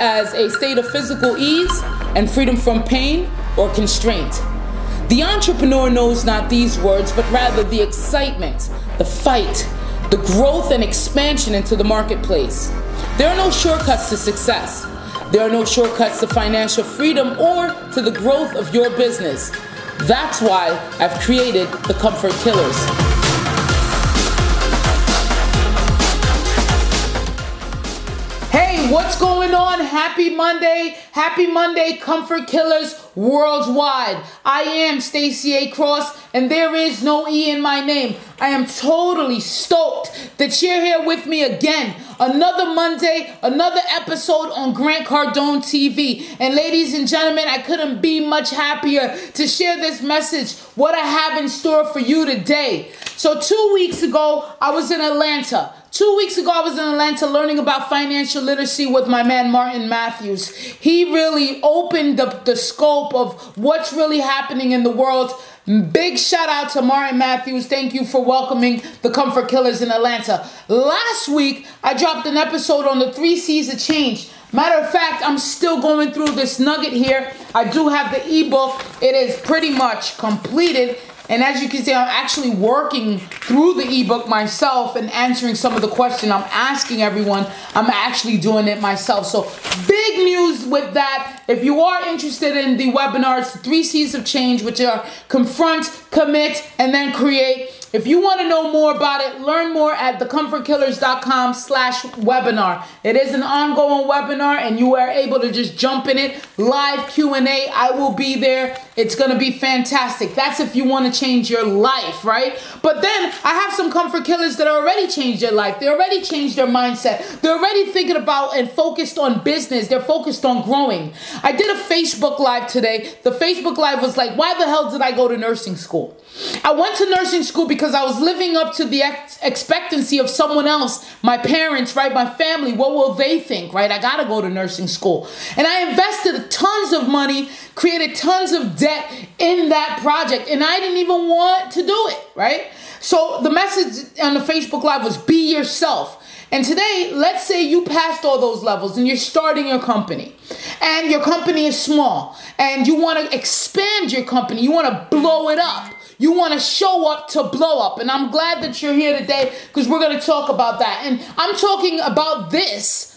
As a state of physical ease and freedom from pain or constraint. The entrepreneur knows not these words, but rather the excitement, the fight, the growth and expansion into the marketplace. There are no shortcuts to success. There are no shortcuts to financial freedom or to the growth of your business. That's why I've created the Comfort Killers. Hey, what's going on? Happy Monday. Happy Monday, Comfort Killers worldwide. I am Stacy A. Cross, and there is no E in my name. I am totally stoked that you're here with me again. Another Monday, another episode on Grant Cardone TV. And ladies and gentlemen, I couldn't be much happier to share this message, what I have in store for you today. So, two weeks ago, I was in Atlanta. Two weeks ago, I was in Atlanta learning about financial literacy with my man Martin Matthews. He really opened up the scope of what's really happening in the world. Big shout out to Martin Matthews. Thank you for welcoming the Comfort Killers in Atlanta. Last week, I dropped an episode on the three C's of change. Matter of fact, I'm still going through this nugget here. I do have the ebook, it is pretty much completed. And as you can see, I'm actually working through the ebook myself and answering some of the questions I'm asking everyone. I'm actually doing it myself. So big news with that. If you are interested in the webinars, three C's of change, which are confront, commit, and then create. If you want to know more about it, learn more at thecomfortkillers.com slash webinar. It is an ongoing webinar and you are able to just jump in it. Live Q&A. I will be there. It's going to be fantastic. That's if you want to change your life, right? But then I have some comfort killers that already changed their life. They already changed their mindset. They're already thinking about and focused on business. They're focused on growing. I did a Facebook Live today. The Facebook Live was like, why the hell did I go to nursing school? I went to nursing school because I was living up to the ex- expectancy of someone else, my parents, right? My family. What will they think, right? I gotta go to nursing school. And I invested tons of money, created tons of debt in that project, and I didn't even want to do it, right? So the message on the Facebook Live was be yourself. And today, let's say you passed all those levels and you're starting your company. And your company is small and you want to expand your company, you want to blow it up. You want to show up to blow up. And I'm glad that you're here today because we're going to talk about that. And I'm talking about this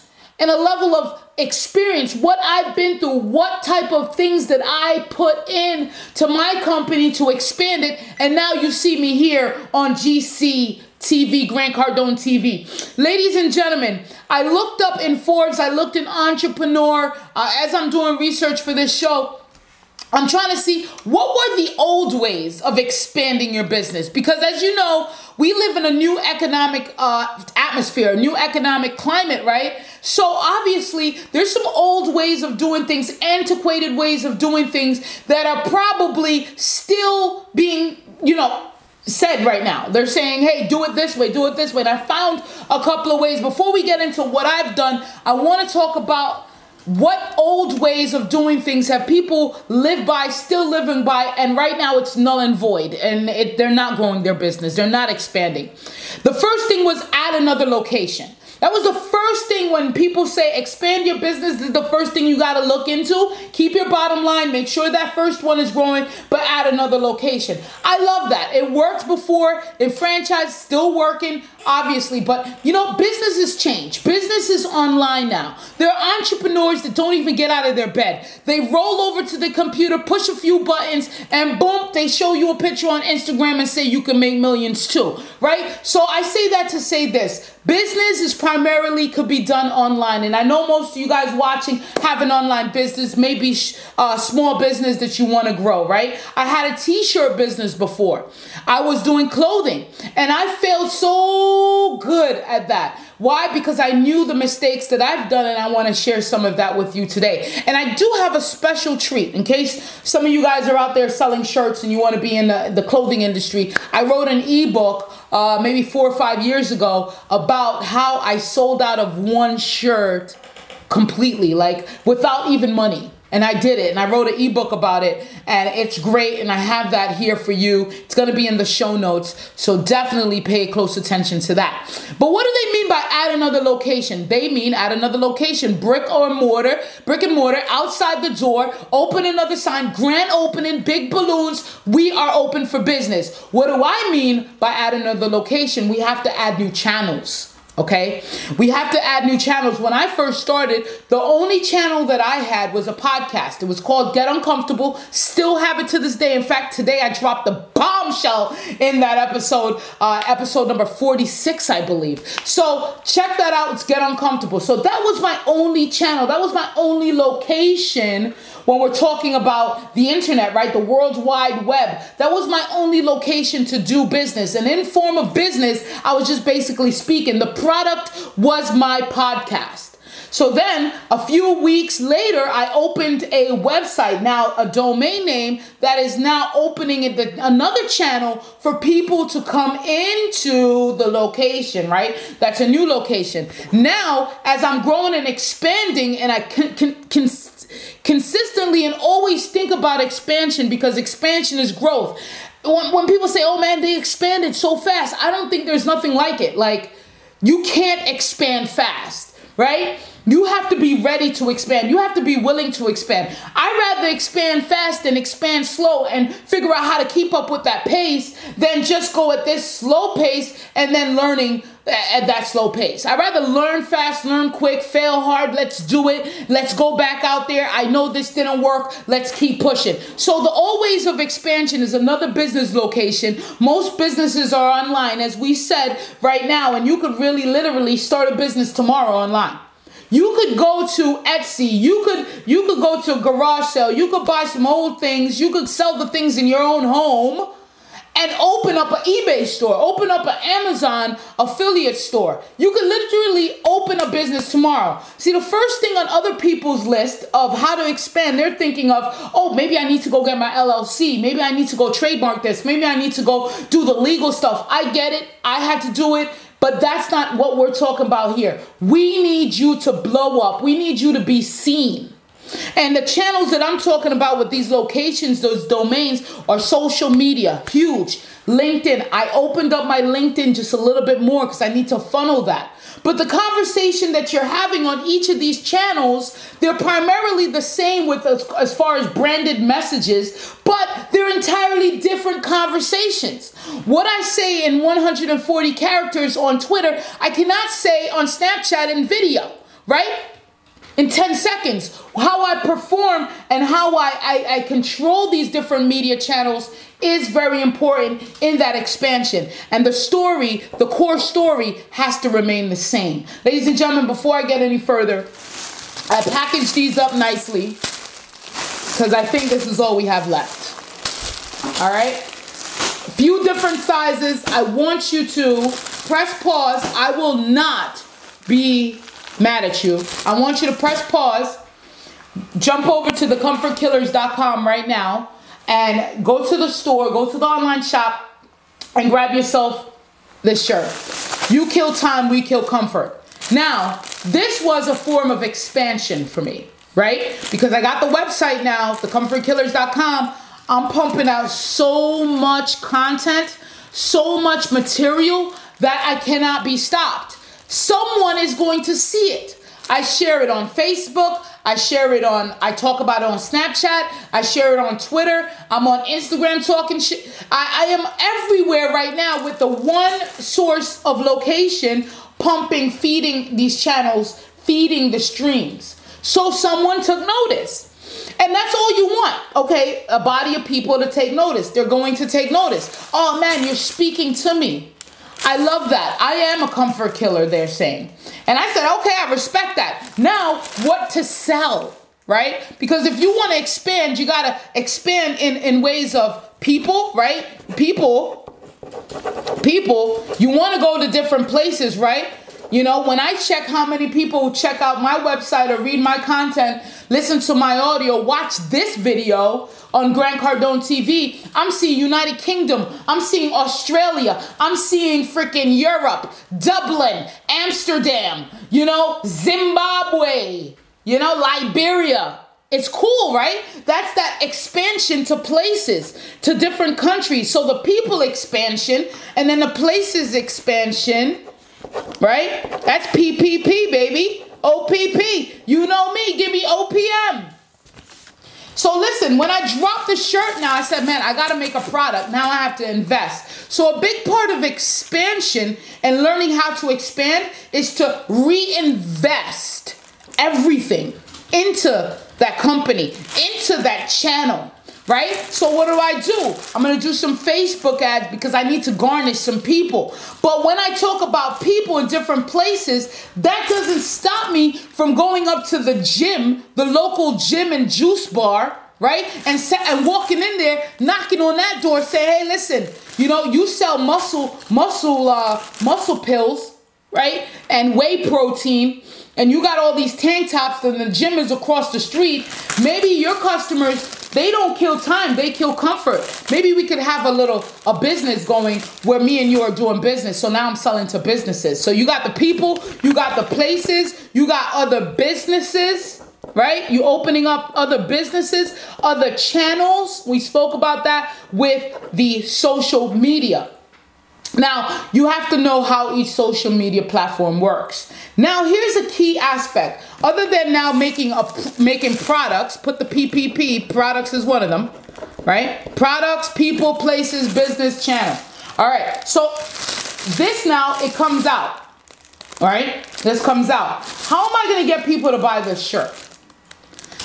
in a level of experience, what I've been through, what type of things that I put in to my company to expand it. And now you see me here on GC TV, Grant Cardone TV. Ladies and gentlemen, I looked up in Forbes, I looked in Entrepreneur uh, as I'm doing research for this show. I'm trying to see what were the old ways of expanding your business because as you know, we live in a new economic uh, atmosphere, a new economic climate, right? So obviously, there's some old ways of doing things, antiquated ways of doing things that are probably still being, you know, said right now. They're saying, hey, do it this way, do it this way. And I found a couple of ways. Before we get into what I've done, I want to talk about what old ways of doing things have people lived by, still living by, and right now it's null and void, and it, they're not growing their business, they're not expanding. The first thing was add another location. That was the first thing when people say expand your business is the first thing you got to look into. Keep your bottom line, make sure that first one is growing, but add another location. I love that. It worked before, in franchise still working obviously, but you know, businesses change. Business is online now. There are entrepreneurs that don't even get out of their bed. They roll over to the computer, push a few buttons, and boom, they show you a picture on Instagram and say you can make millions too, right? So I say that to say this. Business is primarily could be done online, and I know most of you guys watching have an online business, maybe a uh, small business that you want to grow, right? I had a t-shirt business before. I was doing clothing, and I failed so good at that. Why? Because I knew the mistakes that I've done and I want to share some of that with you today. And I do have a special treat in case some of you guys are out there selling shirts and you want to be in the, the clothing industry. I wrote an ebook uh, maybe four or five years ago about how I sold out of one shirt completely, like without even money and I did it and I wrote an ebook about it and it's great and I have that here for you. It's going to be in the show notes. So definitely pay close attention to that. But what do they mean by add another location? They mean add another location, brick or mortar, brick and mortar outside the door, open another sign, grand opening, big balloons. We are open for business. What do I mean by add another location? We have to add new channels. Okay, we have to add new channels. When I first started, the only channel that I had was a podcast. It was called Get Uncomfortable. Still have it to this day. In fact, today I dropped the bombshell in that episode, uh, episode number 46, I believe. So check that out. It's Get Uncomfortable. So that was my only channel. That was my only location when we're talking about the internet, right? The World Wide Web. That was my only location to do business. And in form of business, I was just basically speaking. The product was my podcast. So then a few weeks later, I opened a website, now a domain name that is now opening another channel for people to come into the location, right? That's a new location. Now, as I'm growing and expanding and I can, can, can consistently and always think about expansion because expansion is growth. When, when people say, oh man, they expanded so fast, I don't think there's nothing like it. Like, you can't expand fast, right? You have to be ready to expand. You have to be willing to expand. I'd rather expand fast and expand slow and figure out how to keep up with that pace than just go at this slow pace and then learning at that slow pace. I'd rather learn fast, learn quick, fail hard. Let's do it. Let's go back out there. I know this didn't work. Let's keep pushing. So, the always of expansion is another business location. Most businesses are online, as we said right now, and you could really literally start a business tomorrow online. You could go to Etsy. You could you could go to a garage sale. You could buy some old things. You could sell the things in your own home and open up an eBay store, open up an Amazon affiliate store. You could literally open a business tomorrow. See, the first thing on other people's list of how to expand, they're thinking of, oh, maybe I need to go get my LLC. Maybe I need to go trademark this. Maybe I need to go do the legal stuff. I get it. I had to do it. But that's not what we're talking about here. We need you to blow up. We need you to be seen. And the channels that I'm talking about with these locations, those domains, are social media, huge. LinkedIn, I opened up my LinkedIn just a little bit more because I need to funnel that. But the conversation that you're having on each of these channels, they're primarily the same with as, as far as branded messages, but they're entirely different conversations. What I say in 140 characters on Twitter, I cannot say on Snapchat and video, right? In 10 seconds how i perform and how I, I, I, control these different media channels is very important in that expansion. And the story the core story has to remain the same. Ladies and gentlemen before i get any further i package these up nicely because i think this is all we have left. All right? A few different sizes. I want you to press pause. I will not be mad at you. I want you to press pause, jump over to thecomfortkillers.com right now, and go to the store, go to the online shop, and grab yourself this shirt. You kill time, we kill comfort. Now, this was a form of expansion for me, right? Because I got the website now, thecomfortkillers.com. I'm pumping out so much content, so much material that I cannot be stopped someone is going to see it. I share it on Facebook. I share it on, I talk about it on Snapchat. I share it on Twitter. I'm on Instagram talking shit. I, I am everywhere right now with the one source of location pumping, feeding these channels, feeding the streams. So someone took notice. And that's all you want, okay? A body of people to take notice. They're going to take notice. Oh man, you're speaking to me. I love that. I am a comfort killer, they're saying. And I said, okay, I respect that. Now, what to sell, right? Because if you want to expand, you got to expand in, in ways of people, right? People, people, you want to go to different places, right? You know, when I check how many people check out my website or read my content, listen to my audio, watch this video, on Grant Cardone TV, I'm seeing United Kingdom, I'm seeing Australia, I'm seeing freaking Europe, Dublin, Amsterdam, you know, Zimbabwe, you know, Liberia, It's cool, right? That's that expansion to places, to different countries. So the people expansion and then the places expansion, right? That's PPP, baby. OPP. You know me. Give me OPM. So listen, when I dropped the shirt now, I said, man, I got to make a product. Now I have to invest. So a big part of expansion and learning how to expand is to reinvest everything into that company, into that channel right? So what do I do? I'm gonna do some Facebook ads because I need to garnish some people. But when I talk about people in different places, that doesn't stop me from going up to the gym, the local gym and juice bar, right? And set, and walking in there, knocking on that door, saying, "Hey, listen, you know, you sell muscle, muscle, uh, muscle pills, right? And whey protein." And you got all these tank tops, and the gym is across the street. Maybe your customers they don't kill time, they kill comfort. Maybe we could have a little a business going where me and you are doing business. So now I'm selling to businesses. So you got the people, you got the places, you got other businesses, right? You opening up other businesses, other channels. We spoke about that with the social media. Now, you have to know how each social media platform works. Now, here's a key aspect. Other than now making a making products, put the PPP, products is one of them, right? Products, people, places, business, channel. All right. So, this now it comes out. All right? This comes out. How am I going to get people to buy this shirt?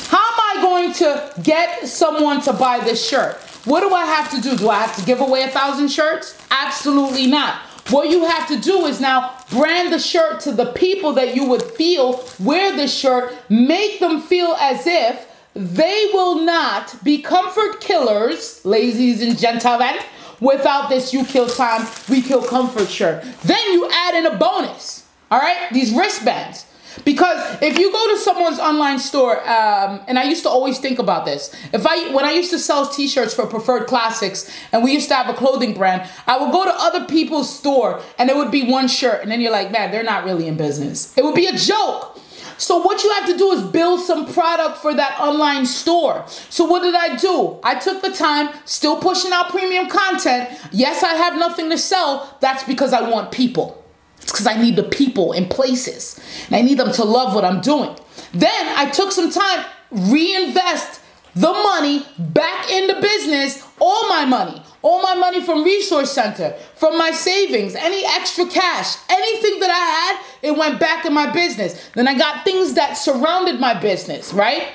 How am I going to get someone to buy this shirt? What do I have to do? Do I have to give away a thousand shirts? Absolutely not. What you have to do is now brand the shirt to the people that you would feel wear this shirt, make them feel as if they will not be comfort killers, ladies and gentlemen. Without this, you kill time, we kill comfort shirt. Then you add in a bonus, all right? These wristbands. Because if you go to someone's online store, um, and I used to always think about this. If I when I used to sell T-shirts for Preferred Classics, and we used to have a clothing brand, I would go to other people's store, and it would be one shirt, and then you're like, man, they're not really in business. It would be a joke. So what you have to do is build some product for that online store. So what did I do? I took the time, still pushing out premium content. Yes, I have nothing to sell. That's because I want people. It's because I need the people and places. And I need them to love what I'm doing. Then I took some time, reinvest the money back in the business, all my money, all my money from Resource Center, from my savings, any extra cash, anything that I had, it went back in my business. Then I got things that surrounded my business, right?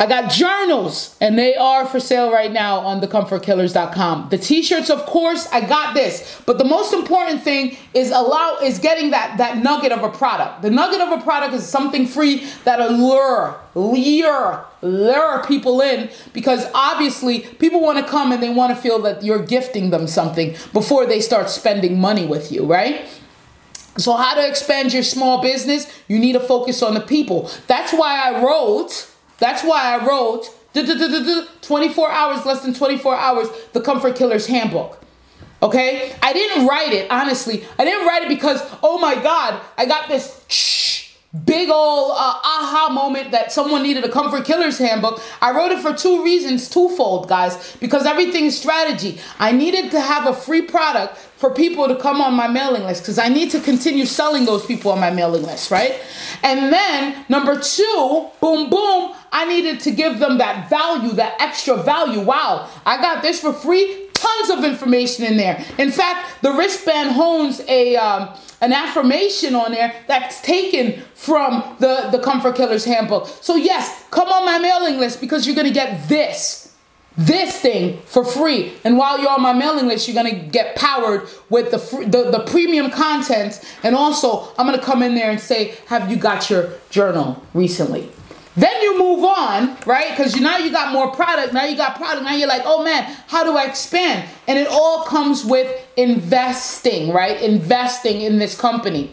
I got journals, and they are for sale right now on thecomfortkillers.com. The t-shirts, of course, I got this. But the most important thing is allow is getting that that nugget of a product. The nugget of a product is something free that allure, lure, lure people in because obviously people want to come and they want to feel that you're gifting them something before they start spending money with you, right? So, how to expand your small business? You need to focus on the people. That's why I wrote that's why I wrote 24 hours, less than 24 hours, the Comfort Killer's Handbook. Okay? I didn't write it, honestly. I didn't write it because, oh my God, I got this big old uh, aha moment that someone needed a Comfort Killer's Handbook. I wrote it for two reasons, twofold, guys, because everything is strategy. I needed to have a free product for people to come on my mailing list because I need to continue selling those people on my mailing list, right? And then number two, boom, boom, I needed to give them that value, that extra value. Wow, I got this for free. Tons of information in there. In fact, the wristband hones a um, an affirmation on there that's taken from the the Comfort Killers handbook. So yes, come on my mailing list because you're gonna get this this thing for free. And while you're on my mailing list, you're gonna get powered with the, the the premium content. And also, I'm gonna come in there and say, "Have you got your journal recently?" Then you move on, right? Because you now you got more product. Now you got product. Now you're like, oh man, how do I expand? And it all comes with investing, right? Investing in this company.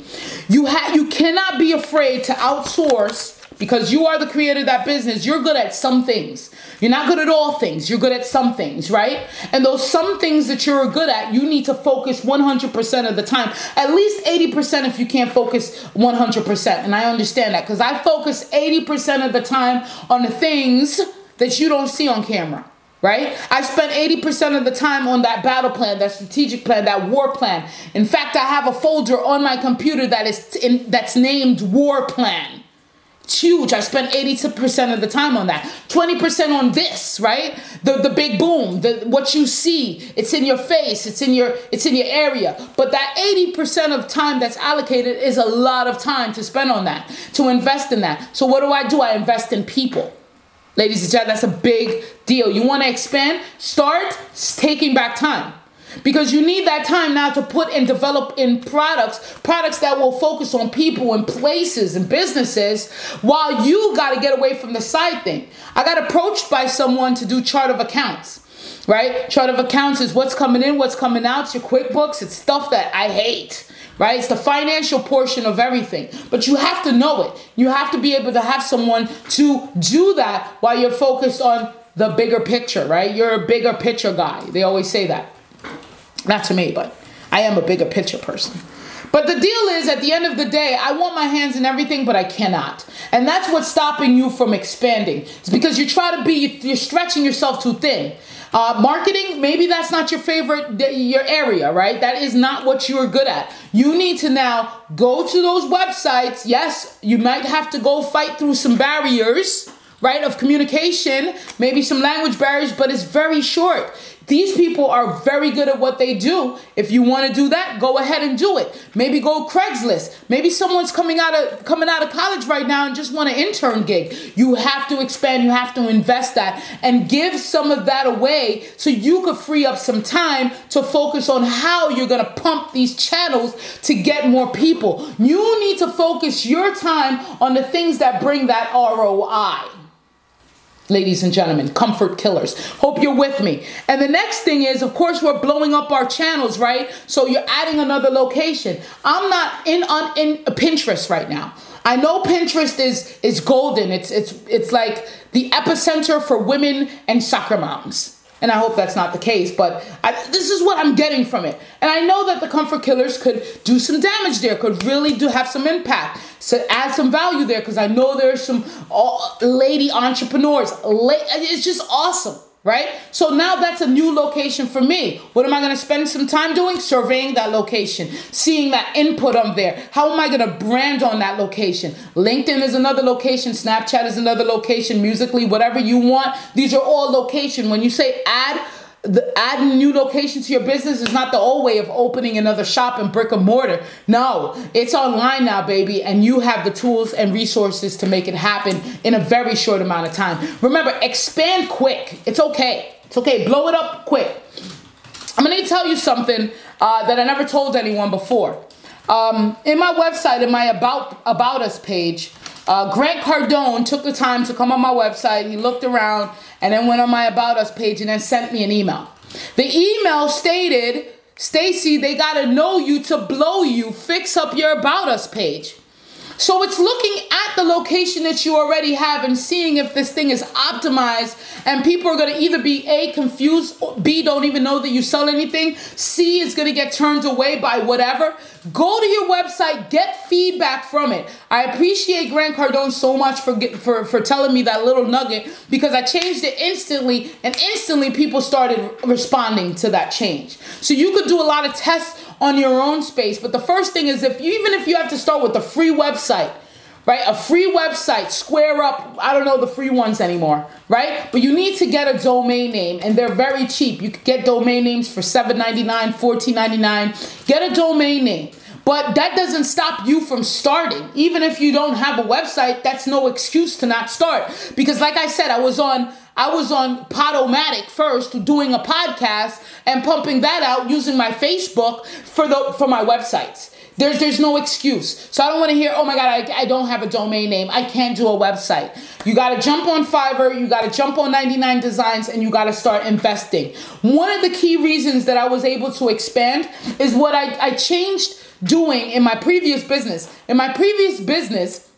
You have you cannot be afraid to outsource because you are the creator of that business, you're good at some things. You're not good at all things. You're good at some things, right? And those some things that you're good at, you need to focus 100% of the time. At least 80% if you can't focus 100%. And I understand that because I focus 80% of the time on the things that you don't see on camera right? I spent 80% of the time on that battle plan, that strategic plan, that war plan. In fact, I have a folder on my computer that is in, that's named war plan. It's huge. I spent 80% of the time on that. 20% on this, right? The the big boom, the what you see, it's in your face, it's in your it's in your area. But that 80% of time that's allocated is a lot of time to spend on that, to invest in that. So what do I do? I invest in people. Ladies and gentlemen, that's a big deal. You want to expand? Start taking back time because you need that time now to put and develop in products products that will focus on people and places and businesses while you got to get away from the side thing. I got approached by someone to do chart of accounts right? Chart of accounts is what's coming in what's coming out. It's your quickbooks it's stuff that i hate right? It's the financial portion of everything. But you have to know it. You have to be able to have someone to do that while you're focused on the bigger picture right? You're a bigger picture guy. They always say that not to me, but I am a bigger picture person. But the deal is, at the end of the day, I want my hands in everything, but I cannot. And that's what's stopping you from expanding. It's because you try to be, you're stretching yourself too thin. Uh, marketing, maybe that's not your favorite, your area, right? That is not what you're good at. You need to now go to those websites. Yes, you might have to go fight through some barriers, right, of communication, maybe some language barriers, but it's very short. These people are very good at what they do. If you want to do that, go ahead and do it. Maybe go Craigslist. Maybe someone's coming out of coming out of college right now and just want an intern gig. You have to expand, you have to invest that and give some of that away so you could free up some time to focus on how you're going to pump these channels to get more people. You need to focus your time on the things that bring that ROI ladies and gentlemen, comfort killers. Hope you're with me. And the next thing is, of course, we're blowing up our channels, right? So you're adding another location. I'm not in on in Pinterest right now. I know Pinterest is is golden. It's it's it's like the epicenter for women and soccer moms. And I hope that's not the case, but I, this is what I'm getting from it. And I know that the comfort killers could do some damage there, could really do have some impact, so add some value there, because I know there's some uh, lady entrepreneurs. It's just awesome right? So now that's a new location for me. What am I going to spend some time doing? Surveying that location, seeing that input on there. How am I going to brand on that location? LinkedIn is another location, Snapchat is another location, Musically, whatever you want. These are all location. When you say add the adding new location to your business is not the old way of opening another shop in brick and mortar. No, it's online now, baby, and you have the tools and resources to make it happen in a very short amount of time. Remember, expand quick. It's okay. It's okay. Blow it up quick. I'm to tell you something uh, that I never told anyone before. Um, in my website, in my about about us page, uh, Grant Cardone took the time to come on my website. He looked around and then went on my About Us page and then sent me an email. The email stated, Stacy, they got to know you to blow you. Fix up your About Us page. So it's looking at the location that you already have and seeing if this thing is optimized and people are going to either be A, confused, B, don't even know that you sell anything, C, is going to get turned away by whatever. Go to your website, get feedback from it. I appreciate Grant Cardone so much for, for, for telling me that little nugget because I changed it instantly and instantly people started responding to that change. So you could do a lot of tests on your own space. But the first thing is if you, even if you have to start with a free website, right? A free website, square up, I don't know the free ones anymore, right? But you need to get a domain name and they're very cheap. You can get domain names for $7.99, $14.99. Get a domain name. But that doesn't stop you from starting. Even if you don't have a website, that's no excuse to not start. Because like I said, I was on I was on Podomatic first doing a podcast and pumping that out using my Facebook for the for my websites. There's there's no excuse. So I don't want to hear, oh my God, I, I don't have a domain name. I can't do a website. You got to jump on Fiverr, you got to jump on 99 Designs, and you got to start investing. One of the key reasons that I was able to expand is what I, I changed doing in my previous business. In my previous business,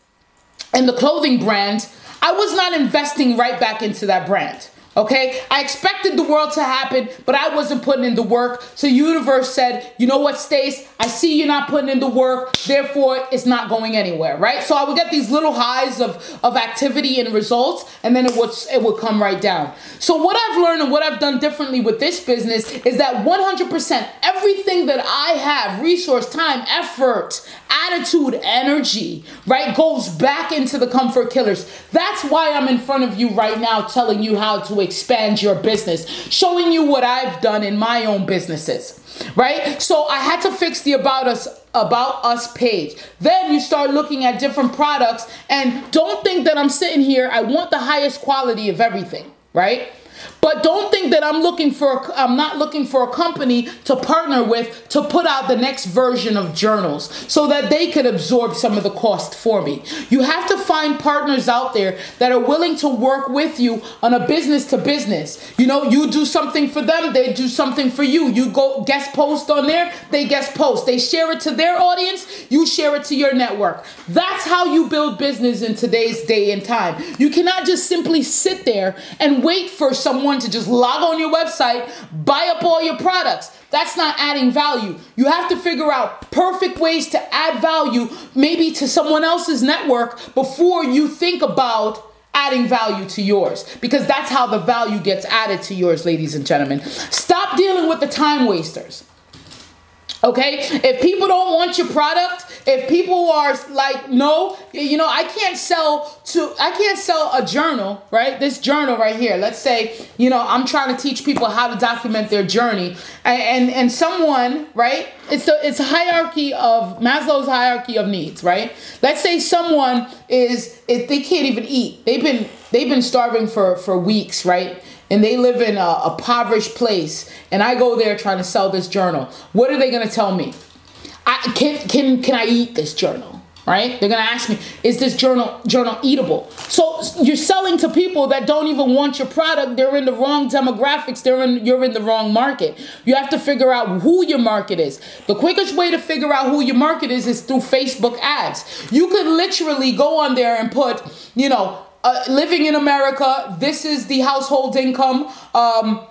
in the clothing brand, I was not investing right back into that brand. Okay, I expected the world to happen, but I wasn't putting in the work. So universe said, you know what, Stace? I see you're not putting in the work, therefore it's not going anywhere, right? So I would get these little highs of, of activity and results, and then it would it would come right down. So what I've learned and what I've done differently with this business is that 100% everything that I have, resource, time, effort, attitude, energy, right, goes back into the comfort killers. That's why I'm in front of you right now telling you how to expand your business, showing you what I've done in my own businesses. Right? So I had to fix the about us about us page. Then you start looking at different products and don't think that I'm sitting here I want the highest quality of everything, right? But don't think that I'm looking for I'm not looking for a company to partner with to put out the next version of journals so that they could absorb some of the cost for me. You have to find partners out there that are willing to work with you on a business to business. You know, you do something for them, they do something for you. You go guest post on there, they guest post. They share it to their audience, you share it to your network. That's how you build business in today's day and time. You cannot just simply sit there and wait for someone someone to just log on your website, buy up all your products. That's not adding value. You have to figure out perfect ways to add value, maybe to someone else's network, before you think about adding value to yours because that's how the value gets added to yours, ladies and gentlemen. Stop dealing with the time wasters. Okay? If people don't want your product, if people are like, no, you know, I can't sell to, I can't sell a journal, right? This journal right here. Let's say, you know, I'm trying to teach people how to document their journey, and and, and someone, right? It's a it's a hierarchy of Maslow's hierarchy of needs, right? Let's say someone is if they can't even eat, they've been they've been starving for for weeks, right? And they live in a, a impoverished place and I go there trying to sell this journal, what are they going to tell me? I, can, can, can I eat this journal? Right? They're gonna ask me, is this journal journal eatable? So you're selling to people that don't even want your product. They're in the wrong demographics. They're in you're in the wrong market. You have to figure out who your market is. The quickest way to figure out who your market is is through Facebook ads. You could literally go on there and put, you know, uh, living in America, this is the household income. Um,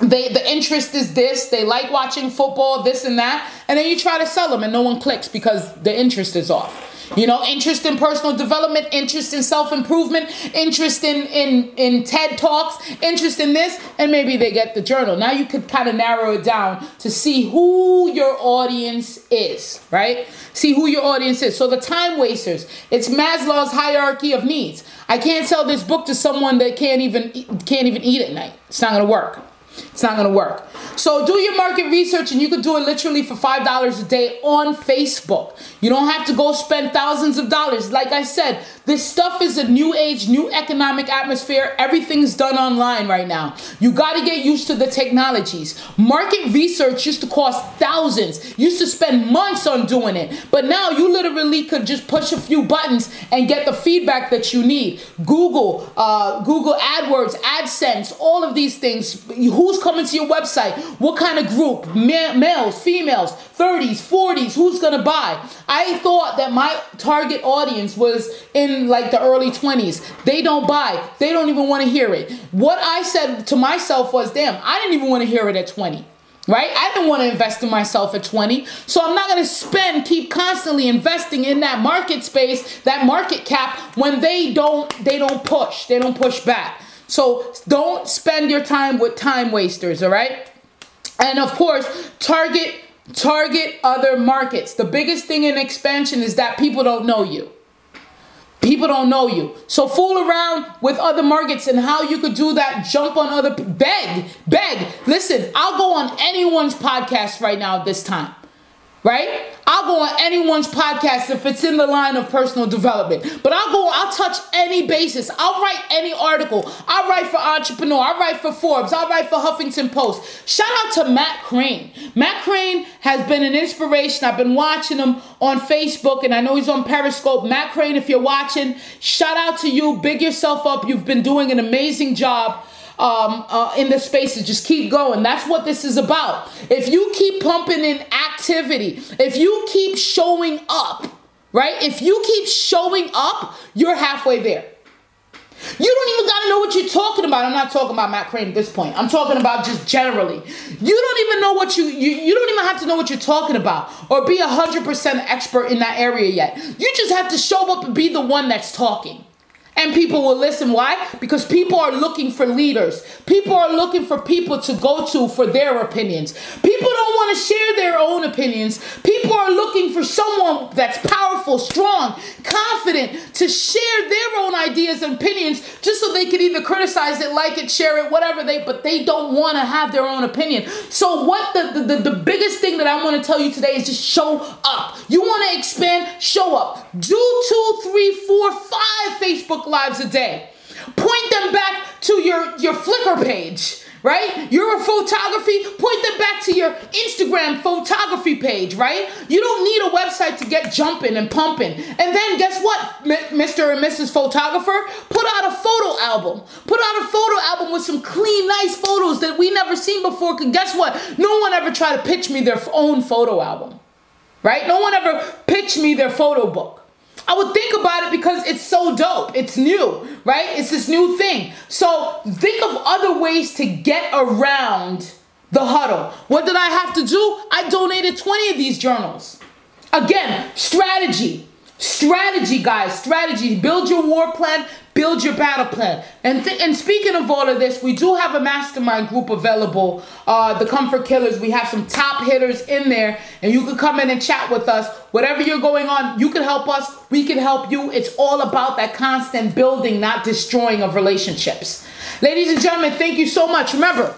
they the interest is this. They like watching football, this and that, and then you try to sell them, and no one clicks because the interest is off. You know, interest in personal development, interest in self improvement, interest in, in, in TED Talks, interest in this, and maybe they get the journal. Now you could kind of narrow it down to see who your audience is, right? See who your audience is. So the time wasters, it's Maslow's hierarchy of needs. I can't sell this book to someone that can't even can't even eat at night. It's not gonna work. It's not gonna work. So do your market research and you can do it literally for $5 a day on Facebook. You don't have to go spend thousands of dollars. Like I said, this stuff is a new age, new economic atmosphere. Everything's done online right now. You got to get used to the technologies. Market research used to cost thousands. Used to spend months on doing it. But now you literally could just push a few buttons and get the feedback that you need. Google, uh, Google AdWords, AdSense, all of these things. Who's coming to your website? What kind of group? Ma- males, females, 30s, 40s, who's gonna buy? I thought that my target audience was in like the early 20s. They don't buy, they don't even wanna hear it. What I said to myself was, damn, I didn't even wanna hear it at 20 right? I didn't want to invest in myself at 20. So I'm not going to spend, keep constantly investing in that market space, that market cap when they don't they don't push. They don't push back. So don't spend your time with time wasters, all right? And of course, target target other markets. The biggest thing in expansion is that people don't know you. People don't know you. So fool around with other markets and how you could do that. Jump on other beg, beg. Listen, I'll go on anyone's podcast right now at this time right? I'll go on anyone's podcast if it's in the line of personal development. But I'll go, I'll touch any basis. I'll write any article. I'll write for Entrepreneur. I'll write for Forbes. I'll write for Huffington Post. Shout out to Matt Crane. Matt Crane has been an inspiration. I've been watching him on Facebook and I know he's on Periscope. Matt Crane, if you're watching, shout out to you. Big yourself up. You've been doing an amazing job um, uh, in the spaces. Just keep going. That's what this is about. If you keep pumping in activity, if you keep showing up, right? If you keep showing up, you're halfway there. You don't even gotta know what you're talking about. I'm not talking about Matt Crane at this point. I'm talking about just generally. You don't even know what you, you you don't even have to know what you're talking about or be a hundred percent expert in that area yet. You just have to show up and be the one that's talking. And people will listen. Why? Because people are looking for leaders. People are looking for people to go to for their opinions. People don't want to share their own opinions. People are looking for someone that's powerful, strong, confident to share their own ideas and opinions just so they can either criticize it, like it, share it, whatever they, but they don't want to have their own opinion. So, what the, the, the, the biggest thing that I want to tell you today is just show up. You want to expand? Show up. Do two, three, four, five Facebook lives a day. Point them back to your, your Flickr page, right? You're a photography, point them back to your Instagram photography page, right? You don't need a website to get jumping and pumping. And then guess what, Mr. and Mrs. Photographer? Put out a photo album. Put out a photo album with some clean, nice photos that we never seen before. Because guess what? No one ever tried to pitch me their own photo album, right? No one ever pitched me their photo book. I would think about it because it's so dope. It's new, right? It's this new thing. So think of other ways to get around the huddle. What did I have to do? I donated 20 of these journals. Again, strategy. Strategy, guys, strategy. Build your war plan, build your battle plan. And, th- and speaking of all of this, we do have a mastermind group available, uh, the Comfort Killers. We have some top hitters in there, and you can come in and chat with us. Whatever you're going on, you can help us, we can help you. It's all about that constant building, not destroying of relationships. Ladies and gentlemen, thank you so much. Remember,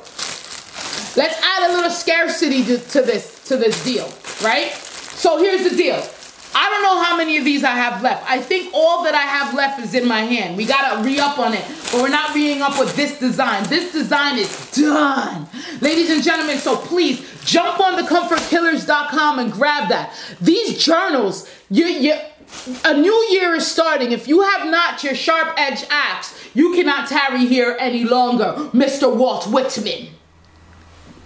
let's add a little scarcity to, to this to this deal, right? So here's the deal. I don't know how many of these I have left. I think all that I have left is in my hand. We gotta re-up on it, but we're not re-ing up with this design. This design is done. Ladies and gentlemen, so please jump on the comfortkillers.com and grab that. These journals, you, you, a new year is starting. If you have not your sharp edge axe, you cannot tarry here any longer, Mr. Walt Whitman.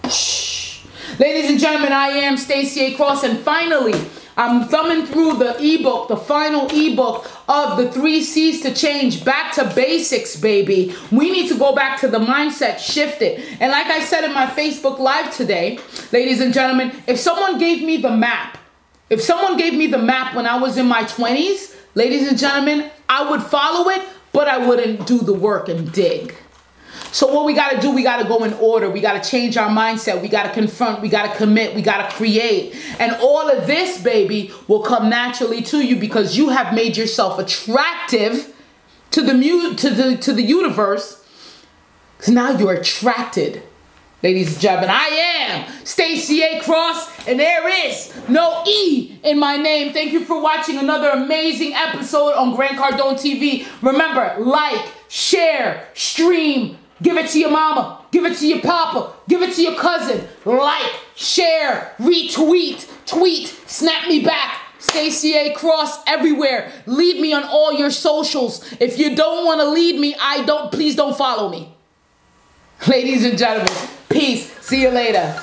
Shh. Ladies and gentlemen, I am Stacy A. Cross, and finally, I'm thumbing through the ebook, the final ebook of the three C's to change back to basics, baby. We need to go back to the mindset, shift it. And like I said in my Facebook Live today, ladies and gentlemen, if someone gave me the map, if someone gave me the map when I was in my 20s, ladies and gentlemen, I would follow it, but I wouldn't do the work and dig. So what we got to do, we got to go in order. We got to change our mindset. We got to confront. We got to commit. We got to create. And all of this, baby, will come naturally to you because you have made yourself attractive to the mu- to the to the universe. Cause now you're attracted. Ladies and gentlemen, I am Stacy A. Cross, and there is no E in my name. Thank you for watching another amazing episode on Grant Cardone TV. Remember, like, share, stream, Give it to your mama. Give it to your papa. Give it to your cousin. Like, share, retweet, tweet, snap me back. Stacy A. Cross everywhere. Lead me on all your socials. If you don't want to lead me, I don't. Please don't follow me. Ladies and gentlemen, peace. See you later.